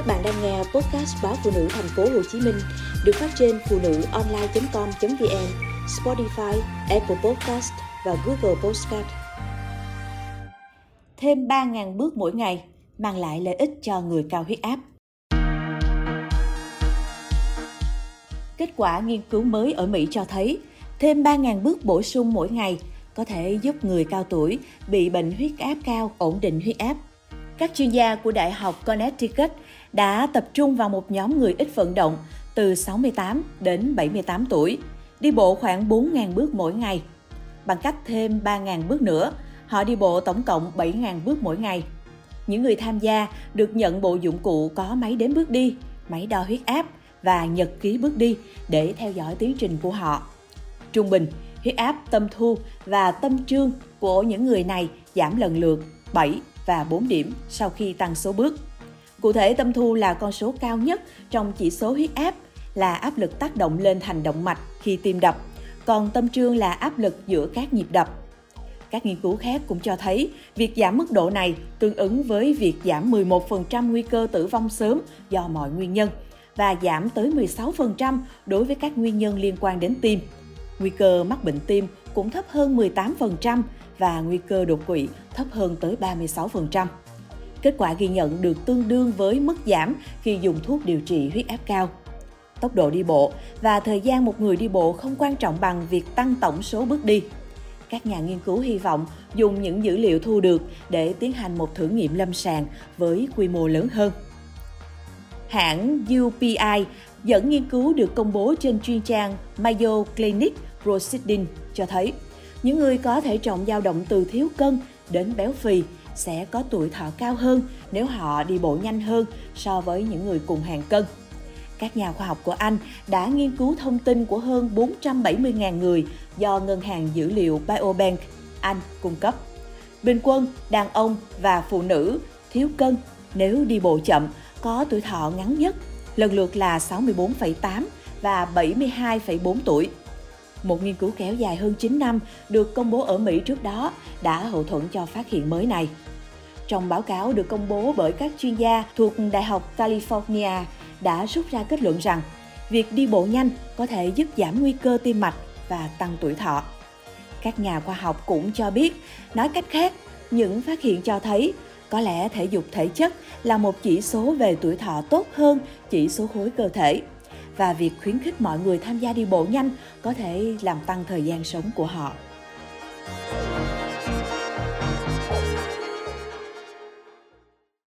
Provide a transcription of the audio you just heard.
Các bạn đang nghe podcast báo phụ nữ thành phố Hồ Chí Minh được phát trên phụ nữ online.com.vn, Spotify, Apple Podcast và Google Podcast. Thêm 3.000 bước mỗi ngày mang lại lợi ích cho người cao huyết áp. Kết quả nghiên cứu mới ở Mỹ cho thấy thêm 3.000 bước bổ sung mỗi ngày có thể giúp người cao tuổi bị bệnh huyết áp cao ổn định huyết áp. Các chuyên gia của Đại học Connecticut đã tập trung vào một nhóm người ít vận động từ 68 đến 78 tuổi, đi bộ khoảng 4.000 bước mỗi ngày. Bằng cách thêm 3.000 bước nữa, họ đi bộ tổng cộng 7.000 bước mỗi ngày. Những người tham gia được nhận bộ dụng cụ có máy đếm bước đi, máy đo huyết áp và nhật ký bước đi để theo dõi tiến trình của họ. Trung bình, huyết áp tâm thu và tâm trương của những người này giảm lần lượt 7 và 4 điểm sau khi tăng số bước. Cụ thể, tâm thu là con số cao nhất trong chỉ số huyết áp, là áp lực tác động lên thành động mạch khi tim đập, còn tâm trương là áp lực giữa các nhịp đập. Các nghiên cứu khác cũng cho thấy việc giảm mức độ này tương ứng với việc giảm 11% nguy cơ tử vong sớm do mọi nguyên nhân và giảm tới 16% đối với các nguyên nhân liên quan đến tim. Nguy cơ mắc bệnh tim cũng thấp hơn 18% và nguy cơ đột quỵ thấp hơn tới 36%. Kết quả ghi nhận được tương đương với mức giảm khi dùng thuốc điều trị huyết áp cao. Tốc độ đi bộ và thời gian một người đi bộ không quan trọng bằng việc tăng tổng số bước đi. Các nhà nghiên cứu hy vọng dùng những dữ liệu thu được để tiến hành một thử nghiệm lâm sàng với quy mô lớn hơn. Hãng UPI dẫn nghiên cứu được công bố trên chuyên trang Mayo Clinic Proceeding cho thấy, những người có thể trọng dao động từ thiếu cân đến béo phì sẽ có tuổi thọ cao hơn nếu họ đi bộ nhanh hơn so với những người cùng hàng cân. Các nhà khoa học của Anh đã nghiên cứu thông tin của hơn 470.000 người do ngân hàng dữ liệu Biobank Anh cung cấp. Bình quân, đàn ông và phụ nữ thiếu cân nếu đi bộ chậm có tuổi thọ ngắn nhất, lần lượt là 64,8 và 72,4 tuổi. Một nghiên cứu kéo dài hơn 9 năm được công bố ở Mỹ trước đó đã hậu thuẫn cho phát hiện mới này. Trong báo cáo được công bố bởi các chuyên gia thuộc Đại học California đã rút ra kết luận rằng việc đi bộ nhanh có thể giúp giảm nguy cơ tim mạch và tăng tuổi thọ. Các nhà khoa học cũng cho biết, nói cách khác, những phát hiện cho thấy có lẽ thể dục thể chất là một chỉ số về tuổi thọ tốt hơn chỉ số khối cơ thể và việc khuyến khích mọi người tham gia đi bộ nhanh có thể làm tăng thời gian sống của họ.